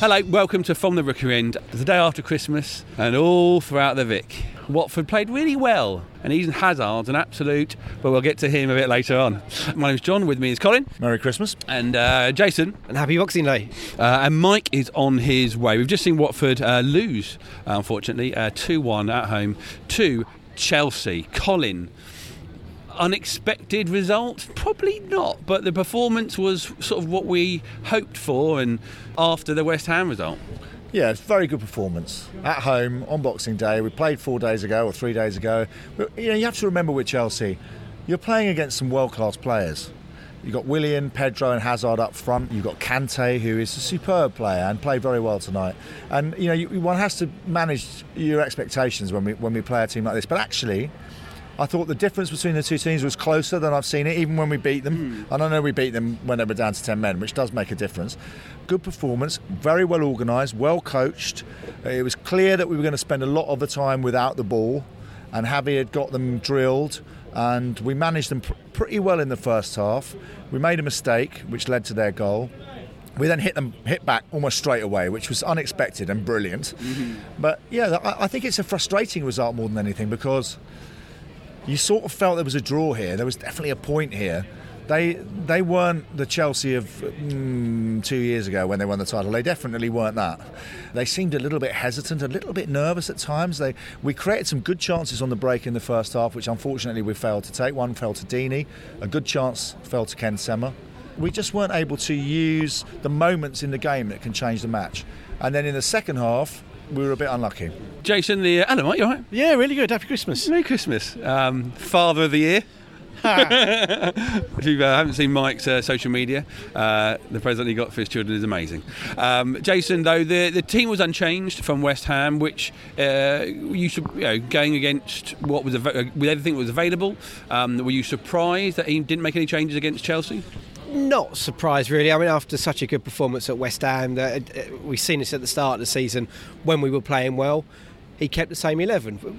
Hello, welcome to From the Rookery End. The day after Christmas and all throughout the Vic. Watford played really well, and Eden Hazard's an absolute, but we'll get to him a bit later on. My name's John, with me is Colin. Merry Christmas. And uh, Jason. And happy Boxing Day. Uh, and Mike is on his way. We've just seen Watford uh, lose, unfortunately, 2 uh, 1 at home to Chelsea. Colin, unexpected result? Probably not, but the performance was sort of what we hoped for and after the West Ham result. Yeah, it's very good performance at home on Boxing Day. We played four days ago or three days ago. But you know, you have to remember with Chelsea, you're playing against some world-class players. You've got Willian, Pedro, and Hazard up front. You've got Kante, who is a superb player and played very well tonight. And you know, you, one has to manage your expectations when we when we play a team like this. But actually, I thought the difference between the two teams was closer than I've seen it, even when we beat them. Mm. And I know we beat them when they were down to 10 men, which does make a difference. Good performance, very well organised, well coached. It was clear that we were going to spend a lot of the time without the ball, and Javi had got them drilled. And we managed them pr- pretty well in the first half. We made a mistake, which led to their goal. We then hit them hit back almost straight away, which was unexpected and brilliant. Mm-hmm. But yeah, I, I think it's a frustrating result more than anything because you sort of felt there was a draw here. There was definitely a point here. They they weren't the Chelsea of mm, two years ago when they won the title. They definitely weren't that. They seemed a little bit hesitant, a little bit nervous at times. They we created some good chances on the break in the first half, which unfortunately we failed to take. One fell to Deeney, a good chance fell to Ken Sema. We just weren't able to use the moments in the game that can change the match. And then in the second half, we were a bit unlucky. Jason, the uh, Alan, you all right? Yeah, really good. Happy Christmas. Merry Christmas. Um, father of the year. if you uh, haven't seen Mike's uh, social media, uh, the present he got for his children is amazing. Um, Jason, though, the, the team was unchanged from West Ham, which uh, you, you know, going against what was av- uh, with everything that was available. Um, were you surprised that he didn't make any changes against Chelsea? Not surprised, really. I mean, after such a good performance at West Ham, uh, we've seen this at the start of the season when we were playing well. He kept the same eleven.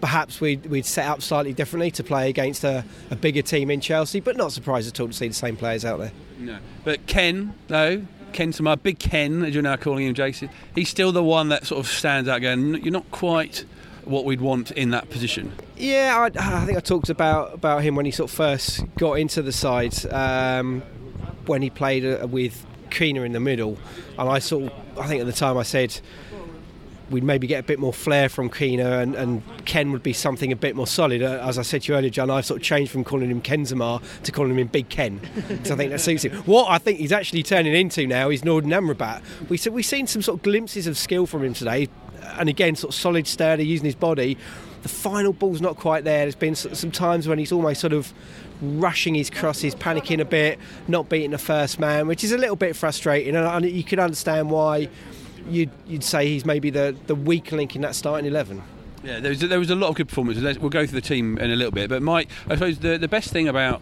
Perhaps we'd, we'd set up slightly differently to play against a, a bigger team in Chelsea, but not surprised at all to see the same players out there. No, but Ken, though, Ken Sema, Big Ken, as you're now calling him, Jason, he's still the one that sort of stands out. Going, you're not quite what we'd want in that position. Yeah, I, I, think I talked about about him when he sort of first got into the side um, when he played uh, with Quina in the middle, and I sort of, I think at the time I said we'd maybe get a bit more flair from Quina and, and, Ken would be something a bit more solid. Uh, as I said to you earlier, John, I've sort of changed from calling him Kenzema to calling him Big Ken because I think that suits him. What I think he's actually turning into now is Nordin Amrabat. We, we've seen some sort of glimpses of skill from him today and again, sort of solid, sturdy, using his body. The final ball's not quite there. There's been some times when he's almost sort of rushing his crosses, panicking a bit, not beating the first man, which is a little bit frustrating. And you can understand why you'd, you'd say he's maybe the, the weak link in that starting 11. Yeah, there was, there was a lot of good performances. We'll go through the team in a little bit. But Mike, I suppose the, the best thing about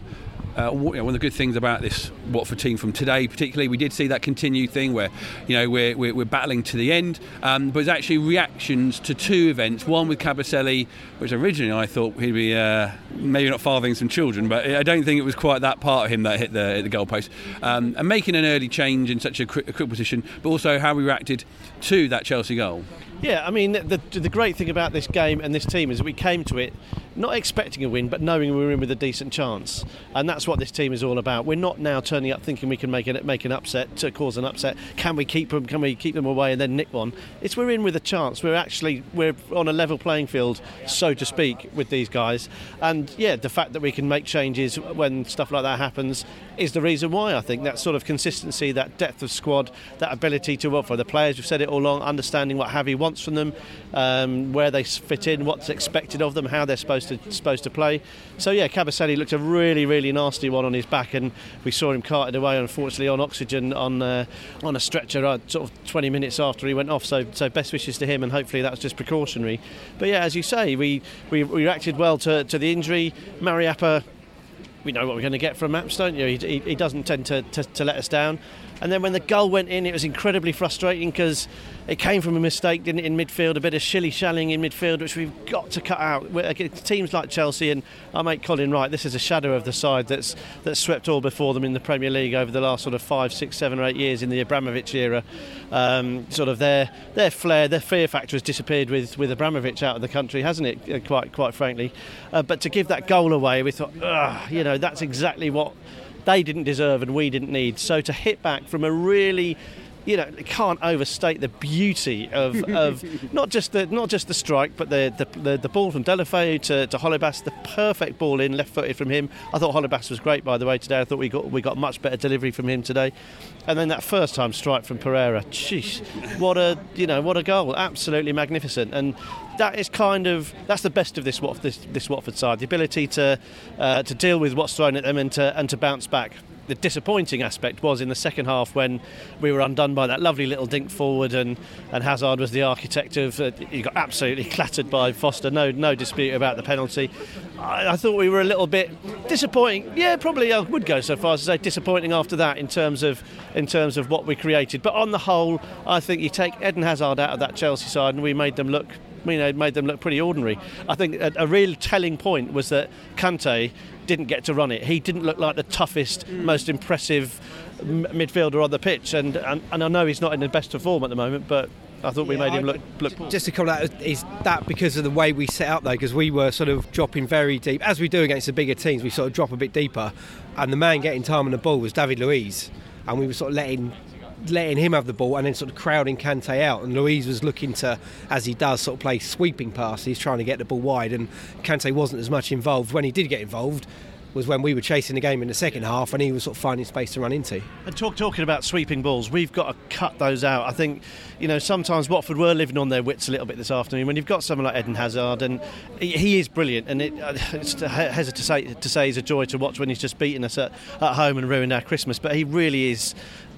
uh, one of the good things about this Watford team from today, particularly, we did see that continued thing where, you know, we're, we're, we're battling to the end, um, but it's actually reactions to two events. One with Kabasele, which originally I thought he'd be uh, maybe not fathering some children, but I don't think it was quite that part of him that hit the, hit the goalpost. Um, and making an early change in such a, cri- a quick position, but also how we reacted to that Chelsea goal. Yeah, I mean, the, the great thing about this game and this team is we came to it not expecting a win, but knowing we were in with a decent chance. And that's what this team is all about. We're not now turning up thinking we can make an, make an upset, to cause an upset. Can we keep them? Can we keep them away and then nick one? It's we're in with a chance. We're actually we're on a level playing field, so to speak, with these guys. And yeah, the fact that we can make changes when stuff like that happens is the reason why. I think that sort of consistency, that depth of squad, that ability to for the players. We've said it all along, understanding what Javi wants from them, um, where they fit in, what's expected of them, how they're supposed to supposed to play. So yeah, Kabasele looked a really really nasty one on his back, and we saw him carted away unfortunately on oxygen on uh, on a stretcher uh, sort of 20 minutes after he went off. So so best wishes to him, and hopefully that's just precautionary. But yeah, as you say, we we, we reacted well to, to the injury. Mariappa we know what we're going to get from Maps, don't you? He, he, he doesn't tend to, to, to, let us down. And then when the goal went in, it was incredibly frustrating because it came from a mistake, didn't it, in midfield, a bit of shilly shallying in midfield, which we've got to cut out. Teams like Chelsea and I make Colin right. This is a shadow of the side that's that's swept all before them in the Premier League over the last sort of five, six, seven, or eight years in the Abramovich era. Um, sort of their their flair, their fear factor has disappeared with with Abramovich out of the country, hasn't it? Uh, quite quite frankly. Uh, but to give that goal away, we thought, you know, that's exactly what they didn't deserve and we didn't need. So to hit back from a really you know, it can't overstate the beauty of, of not just the not just the strike, but the the, the, the ball from Deulofeu to, to Holebas, the perfect ball in, left-footed from him. I thought Holebas was great, by the way, today. I thought we got we got much better delivery from him today, and then that first time strike from Pereira. Jeez, what a you know what a goal! Absolutely magnificent, and that is kind of that's the best of this Watford, this, this Watford side. The ability to uh, to deal with what's thrown at them and to and to bounce back the disappointing aspect was in the second half when we were undone by that lovely little dink forward and, and Hazard was the architect of uh, he got absolutely clattered by Foster no no dispute about the penalty I, I, thought we were a little bit disappointing yeah probably I would go so far as to say disappointing after that in terms of in terms of what we created but on the whole I think you take Eden Hazard out of that Chelsea side and we made them look you know, made them look pretty ordinary. I think a, a real telling point was that Kante didn't get to run it. He didn't look like the toughest, mm. most impressive midfielder on the pitch, and, and, and I know he's not in the best of form at the moment, but I thought we made him look, look. Just to call that, is that because of the way we set up though? Because we were sort of dropping very deep, as we do against the bigger teams. We sort of drop a bit deeper, and the man getting time on the ball was David Luiz, and we were sort of letting letting him have the ball and then sort of crowding Kante out. And Luiz was looking to, as he does, sort of play sweeping passes, trying to get the ball wide. And Kante wasn't as much involved. When he did get involved, was when we were chasing the game in the second half and he was sort of finding space to run into. And talk, talking about sweeping balls, we've got to cut those out. I think, you know, sometimes Watford were living on their wits a little bit this afternoon. When you've got someone like Eden Hazard, and he, is brilliant, and it, uh, it's to say, to say he's a joy to watch when he's just beaten us at, at home and ruined our Christmas, but he really is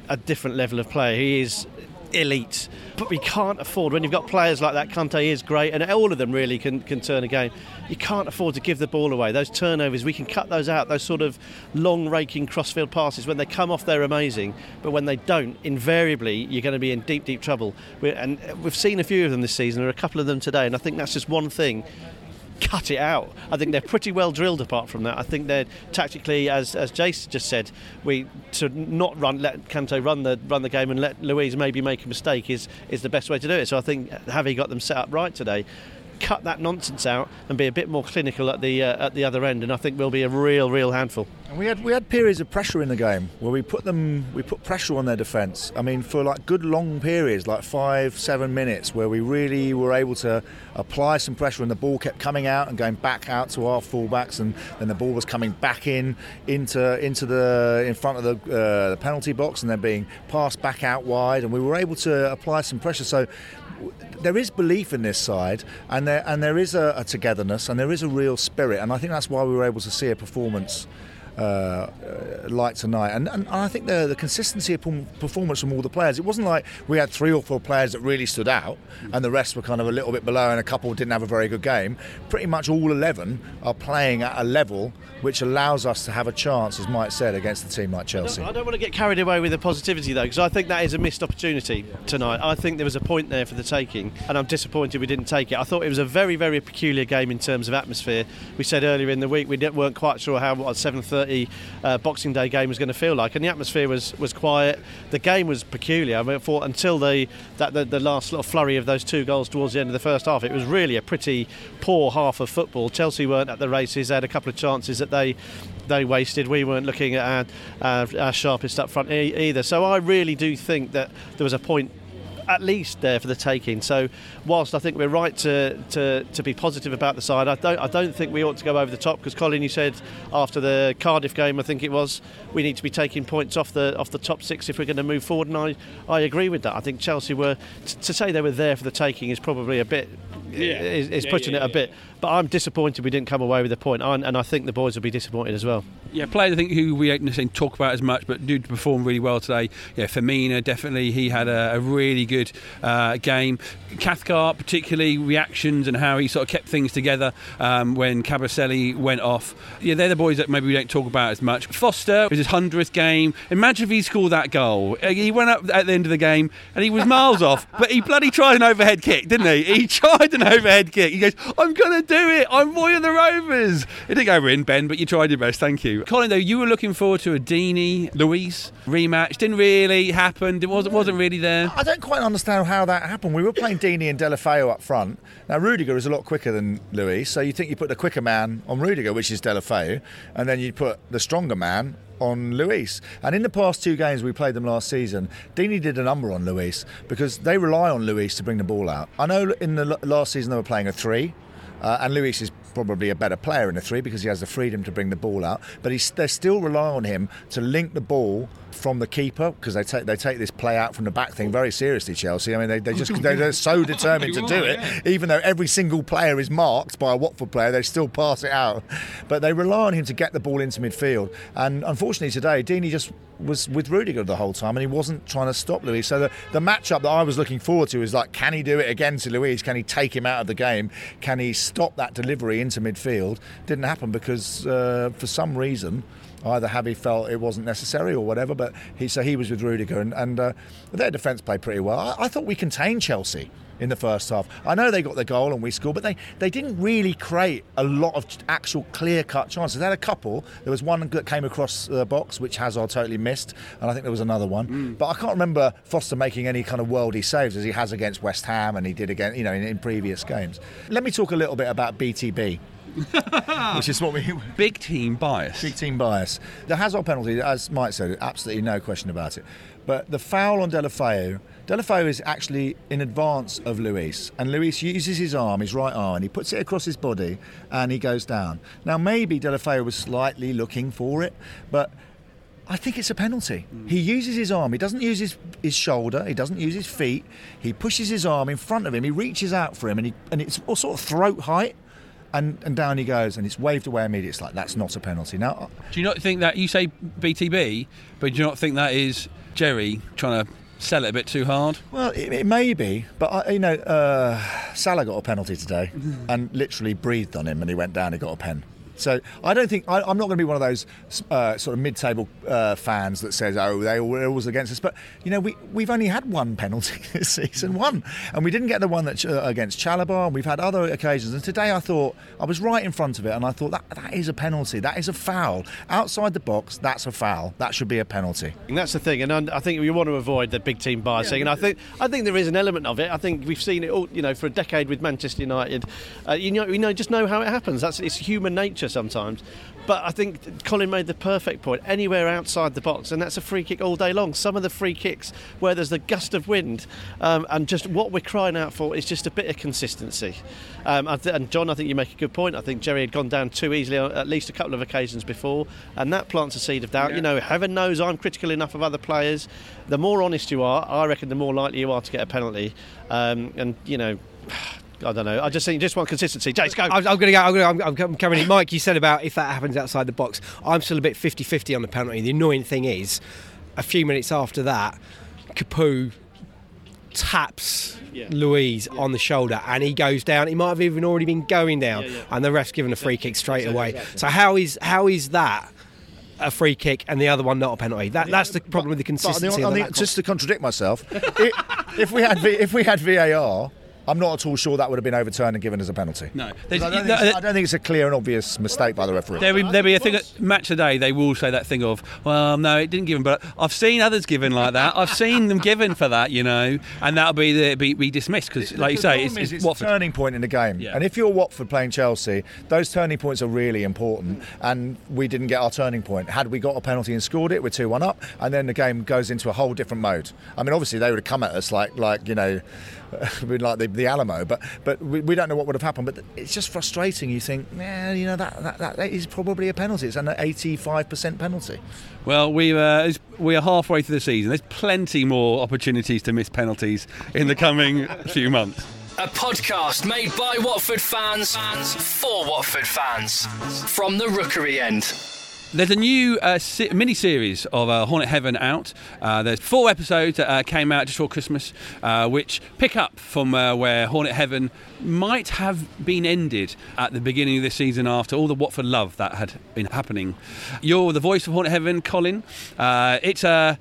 a different level of player. He is elite. But we can't afford, when you've got players like that, Kante is great, and all of them really can, can turn a game. You can't afford to give the ball away. Those turnovers, we can cut those out. Those sort of long raking crossfield passes, when they come off, they're amazing. But when they don't, invariably, you're going to be in deep, deep trouble. We're, and we've seen a few of them this season. There are a couple of them today, and I think that's just one thing cut it out. I think they're pretty well drilled. Apart from that, I think they're tactically, as as Jace just said, we to not run let Kante run the run the game and let Luiz maybe make a mistake is is the best way to do it. So I think Javi got them set up right today cut that nonsense out and be a bit more clinical at the uh, at the other end, and I think we'll be a real, real handful. And we had we had periods of pressure in the game where we put them we put pressure on their defence. I mean, for like good long periods, like five, seven minutes, where we really were able to apply some pressure, and the ball kept coming out and going back out to our fullbacks, and then the ball was coming back in into into the in front of the, uh, the penalty box, and then being passed back out wide, and we were able to apply some pressure. So there is belief in this side, and there and there is a, a, togetherness, and there is a real spirit, and I think that's why we were able to see a performance uh, uh like tonight. And, and, I think the, the consistency of performance from all the players, it wasn't like we had three or four players that really stood out and the rest were kind of a little bit below and a couple didn't have a very good game. Pretty much all 11 are playing at a level which allows us to have a chance, as Mike said, against a team like Chelsea. I don't, I don't want to get carried away with the positivity though, because I think that is a missed opportunity tonight. I think there was a point there for the taking, and I'm disappointed we didn't take it. I thought it was a very, very peculiar game in terms of atmosphere. We said earlier in the week we weren't quite sure how what 7:30 quality uh, Boxing Day game was going to feel like. And the atmosphere was, was quiet. The game was peculiar. I, mean, for until the, that, the, the last little flurry of those two goals towards the end of the first half, it was really a pretty poor half of football. Chelsea weren't at the races. They had a couple of chances that they they wasted. We weren't looking at our, our, our sharpest up front e- either. So I really do think that there was a point at least there for the taking. So, whilst I think we're right to, to, to be positive about the side, I don't I don't think we ought to go over the top because Colin, you said after the Cardiff game, I think it was, we need to be taking points off the off the top six if we're going to move forward, and I, I agree with that. I think Chelsea were t- to say they were there for the taking is probably a bit Yeah. is, is Yeah, pushing yeah, it a bit. But I'm disappointed we didn't come away with a point, and and I think the boys will be disappointed as well. Yeah, players I think who we don't necessarily talk about as much, but did perform really well today. Yeah, Femenía definitely he had a, a really good uh, game. Cathcart particularly reactions and how he sort of kept things together um, when Kabasele went off. Yeah, they're the boys that maybe we don't talk about as much. Foster was his hundredth game. Imagine if he scored that goal. Uh, He went up at the end of the game and he was miles off, but he bloody tried an overhead kick, didn't he? He tried an overhead kick. He goes, "I'm gonna do it. I'm Roy of the Rovers." It didn't go in, Ben, but you tried your best. Thank you, Colin. Though you were looking forward to a Deeney Luiz rematch, didn't really happen. It wasn't wasn't really there. I don't quite understand how that happened. We were playing Deeney and Deulofeu up front. Now Rudiger is a lot quicker than Luiz, so you think you put the quicker man on Rudiger, which is Deulofeu, and then you put the stronger man on Luiz. And in the past two games we played them last season, Deeney did a number on Luiz because they rely on Luiz to bring the ball out. I know in the last season they were playing a three. Uh, and Luiz is probably a better player in a three because he has the freedom to bring the ball out. But he's, they still rely on him to link the ball from the keeper because they take they take this play out from the back thing very seriously. Chelsea. I mean, they, they just they're so determined to do it, even though every single player is marked by a Watford player, they still pass it out. But they rely on him to get the ball into midfield. And unfortunately today, Deeney just was with Rudiger the whole time, and he wasn't trying to stop Luiz. So the, the matchup that I was looking forward to is like, can he do it again to Luiz? Can he take him out of the game? Can he stop that delivery into midfield? Didn't happen because uh, for some reason. Either Javi felt it wasn't necessary or whatever, but he so he was with Rudiger and, and uh, their defence played pretty well. I, I thought we contained Chelsea in the first half. I know they got the goal and we scored, but they, they didn't really create a lot of actual clear cut chances. They had a couple. There was one that came across the box, which Hazard totally missed, and I think there was another one. But I can't remember Foster making any kind of worldy saves as he has against West Ham and he did again, you know, in, in previous games. Let me talk a little bit about BTB. which is what we Big team bias. Big team bias. The Hazard penalty, as Mike said, absolutely no question about it. But the foul on Deulofeu, Deulofeu is actually in advance of Luiz, and Luiz uses his arm, his right arm, and he puts it across his body, and he goes down. Now maybe Deulofeu was slightly looking for it, but. I think it's a penalty. Mm. He uses his arm. He doesn't use his, his shoulder. He doesn't use his feet. He pushes his arm in front of him. He reaches out for him, and, he, and it's all sort of throat height. And, and down he goes, and it's waved away immediately. It's like that's not a penalty. Now, Do you not think that you say BTB, but do you not think that is Jerry trying to sell it a bit too hard? well, it, it may be, but I, you know, uh, Salah got a penalty today, and literally breathed on him, and he went down. He got a pen. So I don't think I, I'm not going to be one of those uh, sort of mid-table uh, fans that says, "Oh, they were always against us." But you know, we we've only had one penalty this season, one, and we didn't get the one that uh, against Chalabar. And we've had other occasions, and today I thought I was right in front of it, and I thought that that is a penalty, that is a foul outside the box. That's a foul. That should be a penalty. And that's the thing, and I think we want to avoid the big team biasing. and I think I think there is an element of it. I think we've seen it all, you know, for a decade with Manchester United. Uh, you know, you know, just know how it happens. That's it's human nature sometimes. But I think Colin made the perfect point. Anywhere outside the box, and that's a free kick all day long. Some of the free kicks where there's the gust of wind, um, and just what we're crying out for is just a bit of consistency. Um, and John, I think you make a good point. I think Jerry had gone down too easily on at least a couple of occasions before, and that plants a seed of doubt. You know, heaven knows I'm critical enough of other players. The more honest you are, I reckon the more likely you are to get a penalty. Um, and you know. I don't know. I just think you just want consistency. Jace, go. I'm, I'm going to go. I'm, gonna, I'm, I'm coming in. Mike, you said about if that happens outside the box. I'm still a bit 50-50 on the penalty. The annoying thing is, a few minutes after that, Capu taps Yeah. Luiz on the shoulder and he goes down. He might have even already been going down, Yeah, yeah. and the ref's given a free kick straight Exactly, away. exactly. So how is how is that? A free kick and the other one not a penalty. That, that's the problem with the But on the- consistency. on of the- that just to contradict myself, i if we had v, if we had VAR, I'm not at all sure that would have been overturned and given as a penalty. No. I don't, think no, it's, uh, I don't think it's a clear and obvious mistake by the referee. There will be a thing at match today. They will say that thing of, well, no, it didn't give him, but I've seen others given like that. I've seen them given for that, you know, and that'll be the, be, be dismissed because, like you say, problem it's, is it's a turning point in the game. Yeah. And if you're Watford playing Chelsea, those turning points are really important. Hmm. And we didn't get our turning point. Had we got a penalty and scored it, we're two one up, and then the game goes into a whole different mode. I mean, obviously they would have come at us like like you know. like the, the Alamo, but but we, we don't know what would have happened. But it's just frustrating. You think, yeah, you know that, that, that is probably a penalty. It's an 85% penalty. Well, we uh, we are halfway through the season. There's plenty more opportunities to miss penalties in the coming few months. A podcast made by Watford fans for Watford fans. From the Rookery end. There's a new uh, se- mini series of uh, Hornet Heaven out. Uh, there's four episodes that uh, came out just before Christmas, uh, which pick up from uh, where Hornet Heaven might have been ended at the beginning of this season after all the Watford love that had been happening. You're the voice of Hornet Heaven, Colin. Uh, it's a,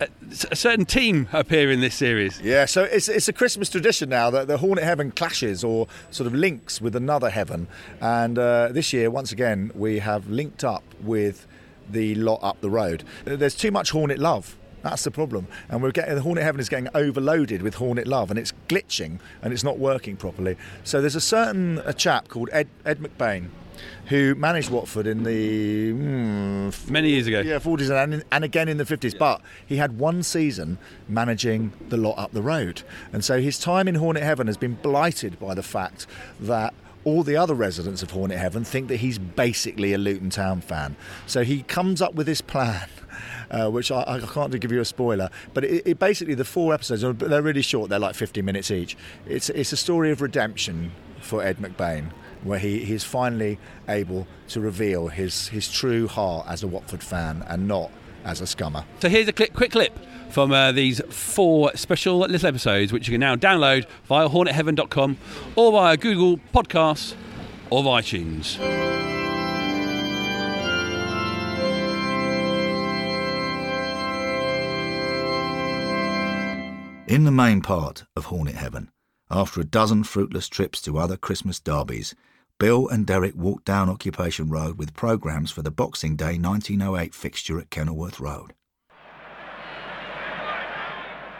a, certain team appear in this series. Yeah, so it's, it's a Christmas tradition now that the Hornet Heaven clashes or sort of links with another heaven. And uh, this year, once again, we have linked up with the lot up the road. There's too much Hornet love. That's the problem, and we're getting the Hornet Heaven is getting overloaded with Hornet love, and it's glitching and it's not working properly. So there's a certain a chap called Ed Ed McBain, who managed Watford in the hmm, Many years ago. yeah, 40s and, and again in the 50s. But he had one season managing the lot up the road. And so his time in Hornet Heaven has been blighted by the fact that all the other residents of Hornet Heaven think that he's basically a Luton Town fan. So he comes up with this plan. Uh, which I, I can't give you a spoiler, but it, it basically the four episodes they're really short. They're like 50 minutes each. It's it's a story of redemption for Ed McBain, where he, he's finally able to reveal his, his true heart as a Watford fan and not as a scummer. So here's a clip, quick clip from uh, these four special little episodes, which you can now download via hornetheaven.com or via Google Podcasts or iTunes. In the main part of Hornet Heaven, after a dozen fruitless trips to other Christmas derbies, Bill and Derek walked down Occupation Road with programmes for the Boxing Day 1908 fixture at Kenilworth Road.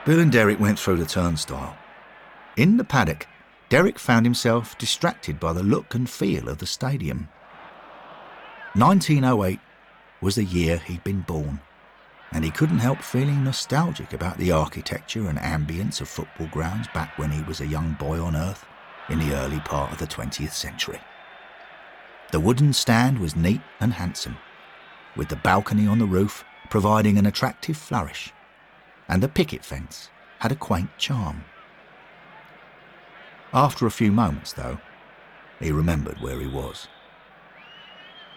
Bill and Derek went through the turnstile. In the paddock, Derek found himself distracted by the look and feel of the stadium. 1908 was the year he'd been born and he couldn't help feeling nostalgic about the architecture and ambience of football grounds back when he was a young boy on Earth in the early part of the 20th century. The wooden stand was neat and handsome, with the balcony on the roof providing an attractive flourish, and the picket fence had a quaint charm. After a few moments, though, he remembered where he was.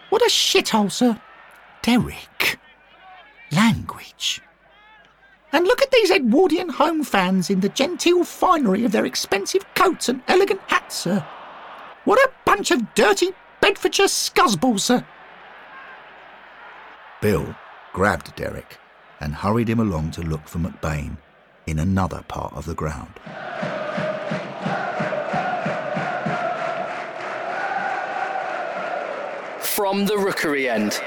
What a shithole, sir! Derek! language. And look at these Edwardian home fans in the genteel finery of their expensive coats and elegant hats, sir. What a bunch of dirty Bedfordshire scuzzballs, sir. Bill grabbed Derek and hurried him along to look for McBain in another part of the ground. From the Rookery end.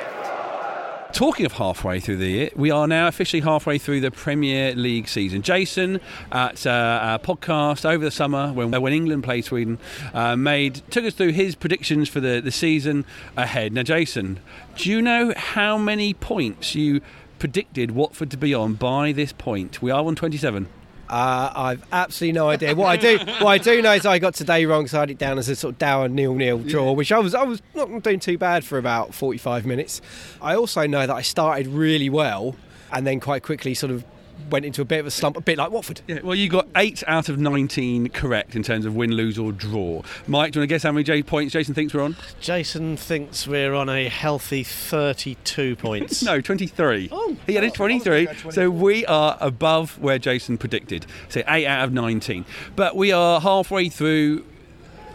Talking of halfway through the year, we are now officially halfway through the Premier League season. Jason, at uh, our podcast over the summer when, when England played Sweden, uh, made took us through his predictions for the, the season ahead. Now, Jason, do you know how many points you predicted Watford to be on by this point? We are on 27. Uh, I've absolutely no idea. What I do, what I do know is I got today wrong, so I had it down as a sort of dour nil-nil draw, which I was, I was not doing too bad for about 45 minutes. I also know that I started really well, and then quite quickly sort of went into a bit of a slump, a bit like Watford. Yeah, well, you got eight out of 19 correct in terms of win, lose, or draw. Mike, do you want to guess how many J- points Jason thinks we're on? Jason thinks we're on a healthy 32 points. No, 23. Oh, he had a oh, I was 23. So we are above where Jason predicted. So 8 out of 19. But we are halfway through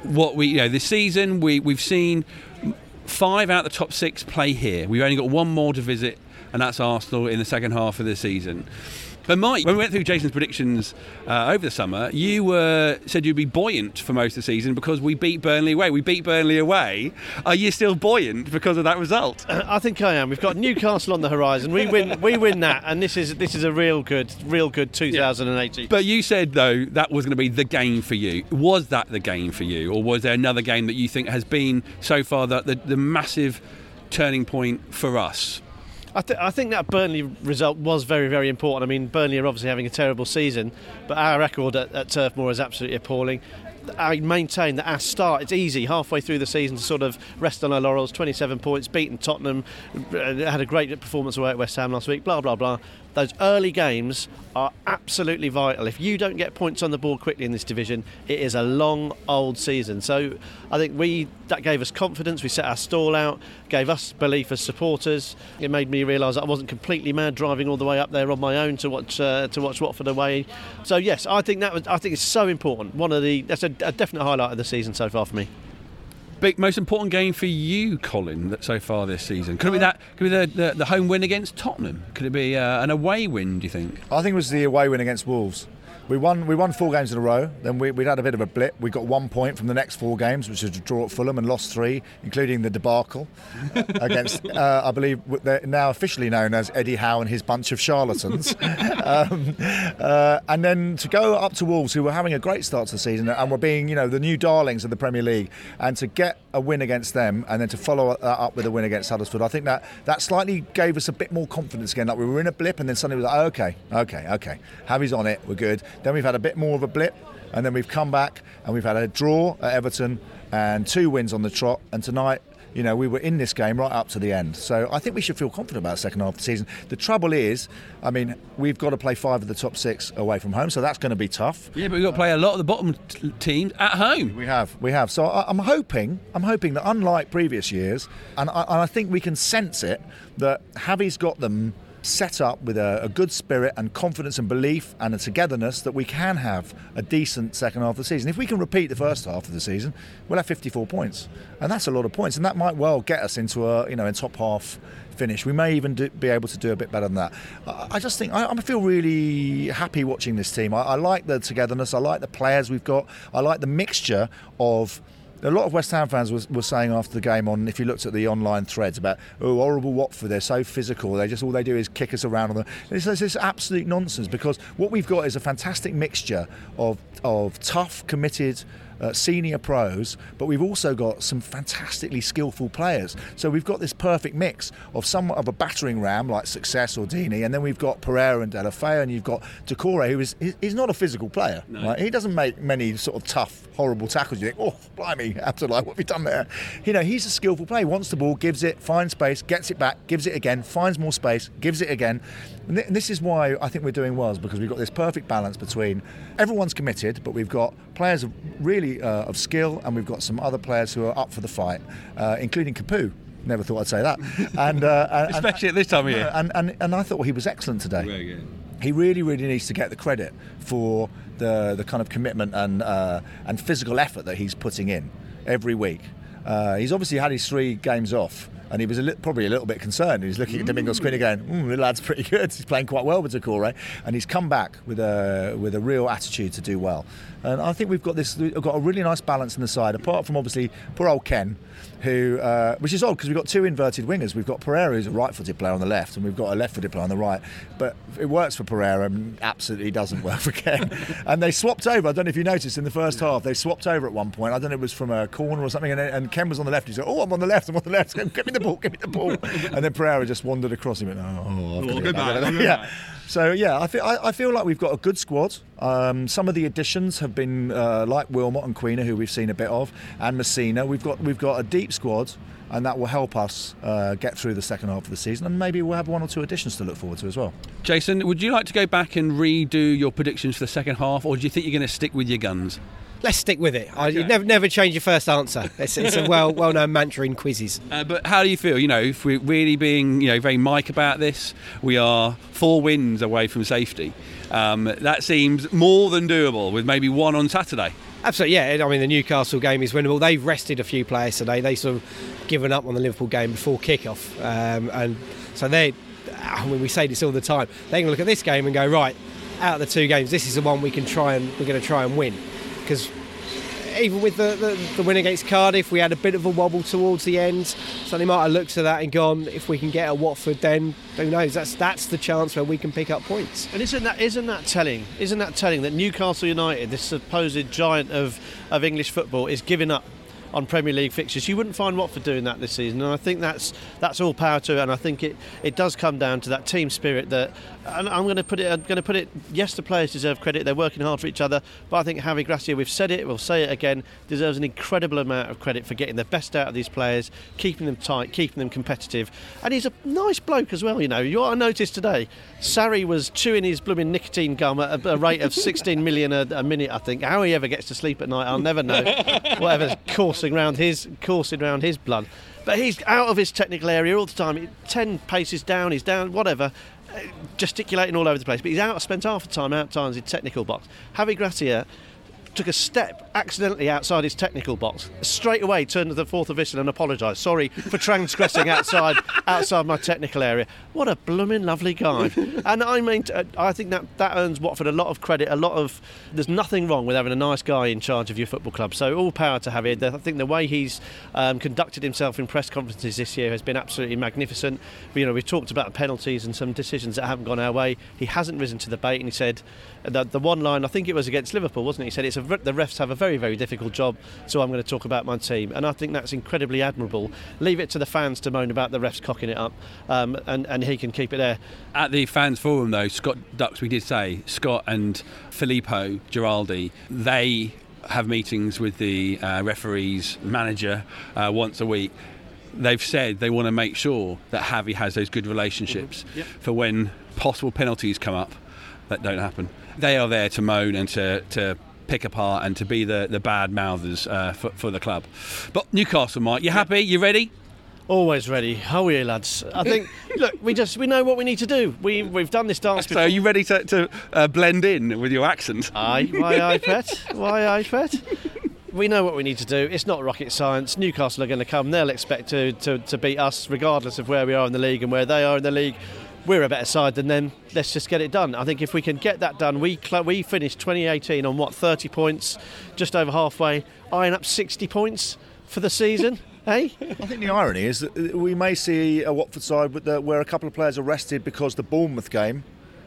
what we, you know, this season. We, we've seen five out of the top six play here. We've only got one more to visit, and that's Arsenal in the second half of the season. But Mike, when we went through Jason's predictions uh, over the summer, you were said you'd be buoyant for most of the season because we beat Burnley away. We beat Burnley away. Are you still buoyant because of that result? I think I am. We've got Newcastle on the horizon. We win. We win that, and this is this is a real good, real good 2018. But you said though that was going to be the game for you. Was that the game for you, or was there another game that you think has been so far the, the, the massive turning point for us? I, th- I, think that Burnley result was very, very important. I mean, Burnley are obviously having a terrible season, but our record at, at Turf Moor is absolutely appalling. I maintain that our start, it's easy halfway through the season to sort of rest on our laurels. 27 points, beaten Tottenham, uh, had a great performance away at West Ham last week, blah, blah, blah those early games are absolutely vital. If you don't get points on the board quickly in this division, it is a long old season. So I think we that gave us confidence. We set our stall out, gave us belief as supporters. It made me realise I wasn't completely mad driving all the way up there on my own to watch uh, to watch Watford away. So yes, I think that was I think it's so important. One of the that's a, a definite highlight of the season so far for me big, most important game for you, Colin, that so far this season? Could it be that? Could it be the, the, the home win against Tottenham? Could it be uh, an away win? Do you think? I think it was the away win against Wolves. We won. We won four games in a row. Then we, would had a bit of a blip. We got one point from the next four games, which was a draw at Fulham, and lost three, including the debacle against, uh, I believe, they're now officially known as Eddie Howe and his bunch of charlatans. um, uh, and then to go up to Wolves, who were having a great start to the season and were being, you know, the new darlings of the Premier League, and to get a win against them, and then to follow that up with a win against Huddersfield, I think that that slightly gave us a bit more confidence again. Like we were in a blip, and then suddenly we were like, oh, okay, okay, okay, Javi's on it, we're good. Then we've had a bit more of a blip, and then we've come back and we've had a draw at Everton and two wins on the trot. And tonight, you know, we were in this game right up to the end. So I think we should feel confident about the second half of the season. The trouble is, I mean, we've got to play five of the top six away from home, so that's going to be tough. Yeah, but we've got to play a lot of the bottom t- teams at home. We have, we have. So I, am hoping, I'm hoping that unlike previous years, and I, and I think we can sense it, that Javi's got them set up with a, a, good spirit and confidence and belief and a togetherness that we can have a decent second half of the season. If we can repeat the first half of the season, we'll have 54 points, and that's a lot of points, and that might well get us into a you know in top half finish. We may even do, be able to do a bit better than that. I, I just think I, I, feel really happy watching this team. I, I like the togetherness. I like the players we've got. I like the mixture of a lot of West Ham fans was, were saying after the game on if you looked at the online threads about oh horrible Watford they're so physical they just all they do is kick us around on them it's, it's absolute nonsense because what we've got is a fantastic mixture of of tough committed uh, senior pros, but we've also got some fantastically skillful players. So we've got this perfect mix of somewhat of a battering ram like Success or Deeney, and then we've got Pereira and Deulofeu, and you've got Doucouré, who is he's not a physical player. No. Right? He doesn't make many sort of tough, horrible tackles. You think, oh, blimey, Abdoulaye, what have you done there? You know, he's a skillful player. Wants the ball, gives it, finds space, gets it back, gives it again, finds more space, gives it again. And this is why I think we're doing well, is because we've got this perfect balance between everyone's committed, but we've got players of really uh, of skill, and we've got some other players who are up for the fight, uh, including Capu. Never thought I'd say that. And, uh, and especially at this time of year. And, and, and I thought well, he was excellent today. He really, really needs to get the credit for the the kind of commitment and uh, and physical effort that he's putting in every week. Uh, he's obviously had his three games off and he was a li- probably a little bit concerned. He was looking at Domingos Quina again. Mm, the lad's pretty good. He's playing quite well with Doucouré, and he's come back with a with a real attitude to do well. And I think we've got this. We've got a really nice balance in the side. Apart from obviously poor old Ken, who uh, which is odd because we've got two inverted wingers. We've got Pereira who's a right-footed player on the left, and we've got a left-footed player on the right. But it works for Pereira and absolutely doesn't work for Ken. and they swapped over. I don't know if you noticed in the first half they swapped over at one point. I don't know if it was from a corner or something. And, and Ken was on the left. He said, "Oh, I'm on the left. I'm on the left. Give me the ball. Give me the ball." and then Pereira just wandered across him. And, oh, oh, well, goodbye. yeah. So yeah, I feel I, I, feel like we've got a good squad. Um, some of the additions have been uh, like Wilmot and Quina, who we've seen a bit of, and Masina. We've got we've got a deep squad, and that will help us uh, get through the second half of the season, and maybe we'll have one or two additions to look forward to as well. Jason, would you like to go back and redo your predictions for the second half, or do you think you're going to stick with your guns? Let's stick with it. I, you never never change your first answer. It's, it's a well well known mantra in quizzes. Uh, but how do you feel? You know, if we're really being you know very Mike about this, we are four wins away from safety. Um, that seems more than doable with maybe one on Saturday. Absolutely, yeah. I mean, the Newcastle game is winnable. They've rested a few players today. They sort of given up on the Liverpool game before kick-off, um, and so they I mean, we say this all the time. Going to look at this game and go, right, out of the two games, this is the one we can try and we're going to try and win because even with the, the, the, win against Cardiff, we had a bit of a wobble towards the end. So they might have looked at that and gone, if we can get a Watford, then who knows? That's that's the chance where we can pick up points. And isn't that isn't that telling? Isn't that telling that Newcastle United, this supposed giant of, of English football, is giving up on Premier League fixtures. You wouldn't find Watford doing that this season, and I think that's that's all power to it. And I think it, it does come down to that team spirit that. And I'm going to put it. I'm going to put it. Yes, the players deserve credit. They're working hard for each other. But I think Javi Gracia, we've said it, we'll say it again, deserves an incredible amount of credit for getting the best out of these players, keeping them tight, keeping them competitive. And he's a nice bloke as well. You know, you ought to notice today, Sarri was chewing his blooming nicotine gum at a, a rate of 16 million a, a minute. I think how he ever gets to sleep at night, I'll never know. Whatever's coursing around his coursing around his blood. But he's out of his technical area all the time. Ten paces down, he's down, whatever, uh, gesticulating all over the place. But he's out. Spent half the time out times in technical box. Javi Gracia took a step accidentally outside his technical box. Straight away turned to the fourth official and apologised. Sorry for transgressing outside outside my technical area. What a blooming lovely guy. and I mean, uh, I think that that earns Watford a lot of credit. A lot of there's nothing wrong with having a nice guy in charge of your football club. So all power to Javier. I think the way he's um, conducted himself in press conferences this year has been absolutely magnificent. You know, we've talked about penalties and some decisions that haven't gone our way. He hasn't risen to the bait, and he said the, the one line I think it was against Liverpool, wasn't it? He said it's a, the refs have a very very difficult job, so I'm going to talk about my team, and I think that's incredibly admirable. Leave it to the fans to moan about the refs cocking it up, um, and and he can keep it there. At the fans forum though, Scott Ducks, we did say Scott and Filippo Giraldi, they have meetings with the uh, referees manager uh, once a week they've said they want to make sure that Javi has those good relationships mm-hmm. yep. for when possible penalties come up that don't happen. They are there to moan and to, to pick apart and to be the, the bad mouthers uh, for, for the club. But Newcastle, Mike, you happy? You ready? Always ready. How are you, lads? I think. look, we just we know what we need to do. We we've done this dance. So, before. are you ready to, to uh, blend in with your accent? Aye, why I pet? Why I pet? We know what we need to do. It's not rocket science. Newcastle are going to come. They'll expect to, to, to beat us, regardless of where we are in the league and where they are in the league we're a better side than them. Let's just get it done. I think if we can get that done, we cl- we finished 2018 on what 30 points, just over halfway, eyeing up 60 points for the season. Hey? I think the irony is that we may see a Watford side where a couple of players are rested because the Bournemouth game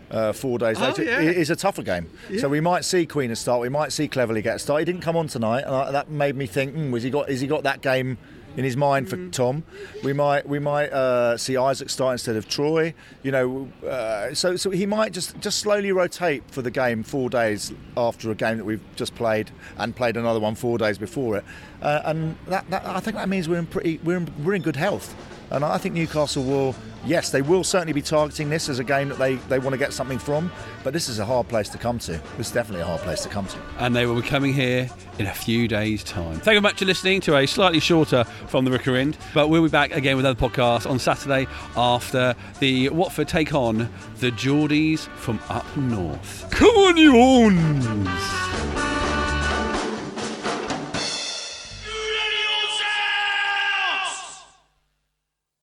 uh, four days oh, later yeah. is a tougher game. Yeah. So we might see Quina start. We might see Cleverley get a start. He didn't come on tonight, and that made me think: mm, was he got? Has he got that game in his mind for mm. Tom. We might we might uh, see Isaac start instead of Troy. You know, uh, so so he might just just slowly rotate for the game four days after a game that we've just played and played another one four days before it. Uh, and that, that, I think that means we're in pretty we're in, we're in good health. And I think Newcastle will, yes, they will certainly be targeting this as a game that they, they want to get something from. But this is a hard place to come to. This is definitely a hard place to come to. And they will be coming here in a few days' time. Thank you very much for listening to a slightly shorter from the Rookery End. But we'll be back again with other podcasts on Saturday after the Watford take on the Geordies from up north. Come on, you on!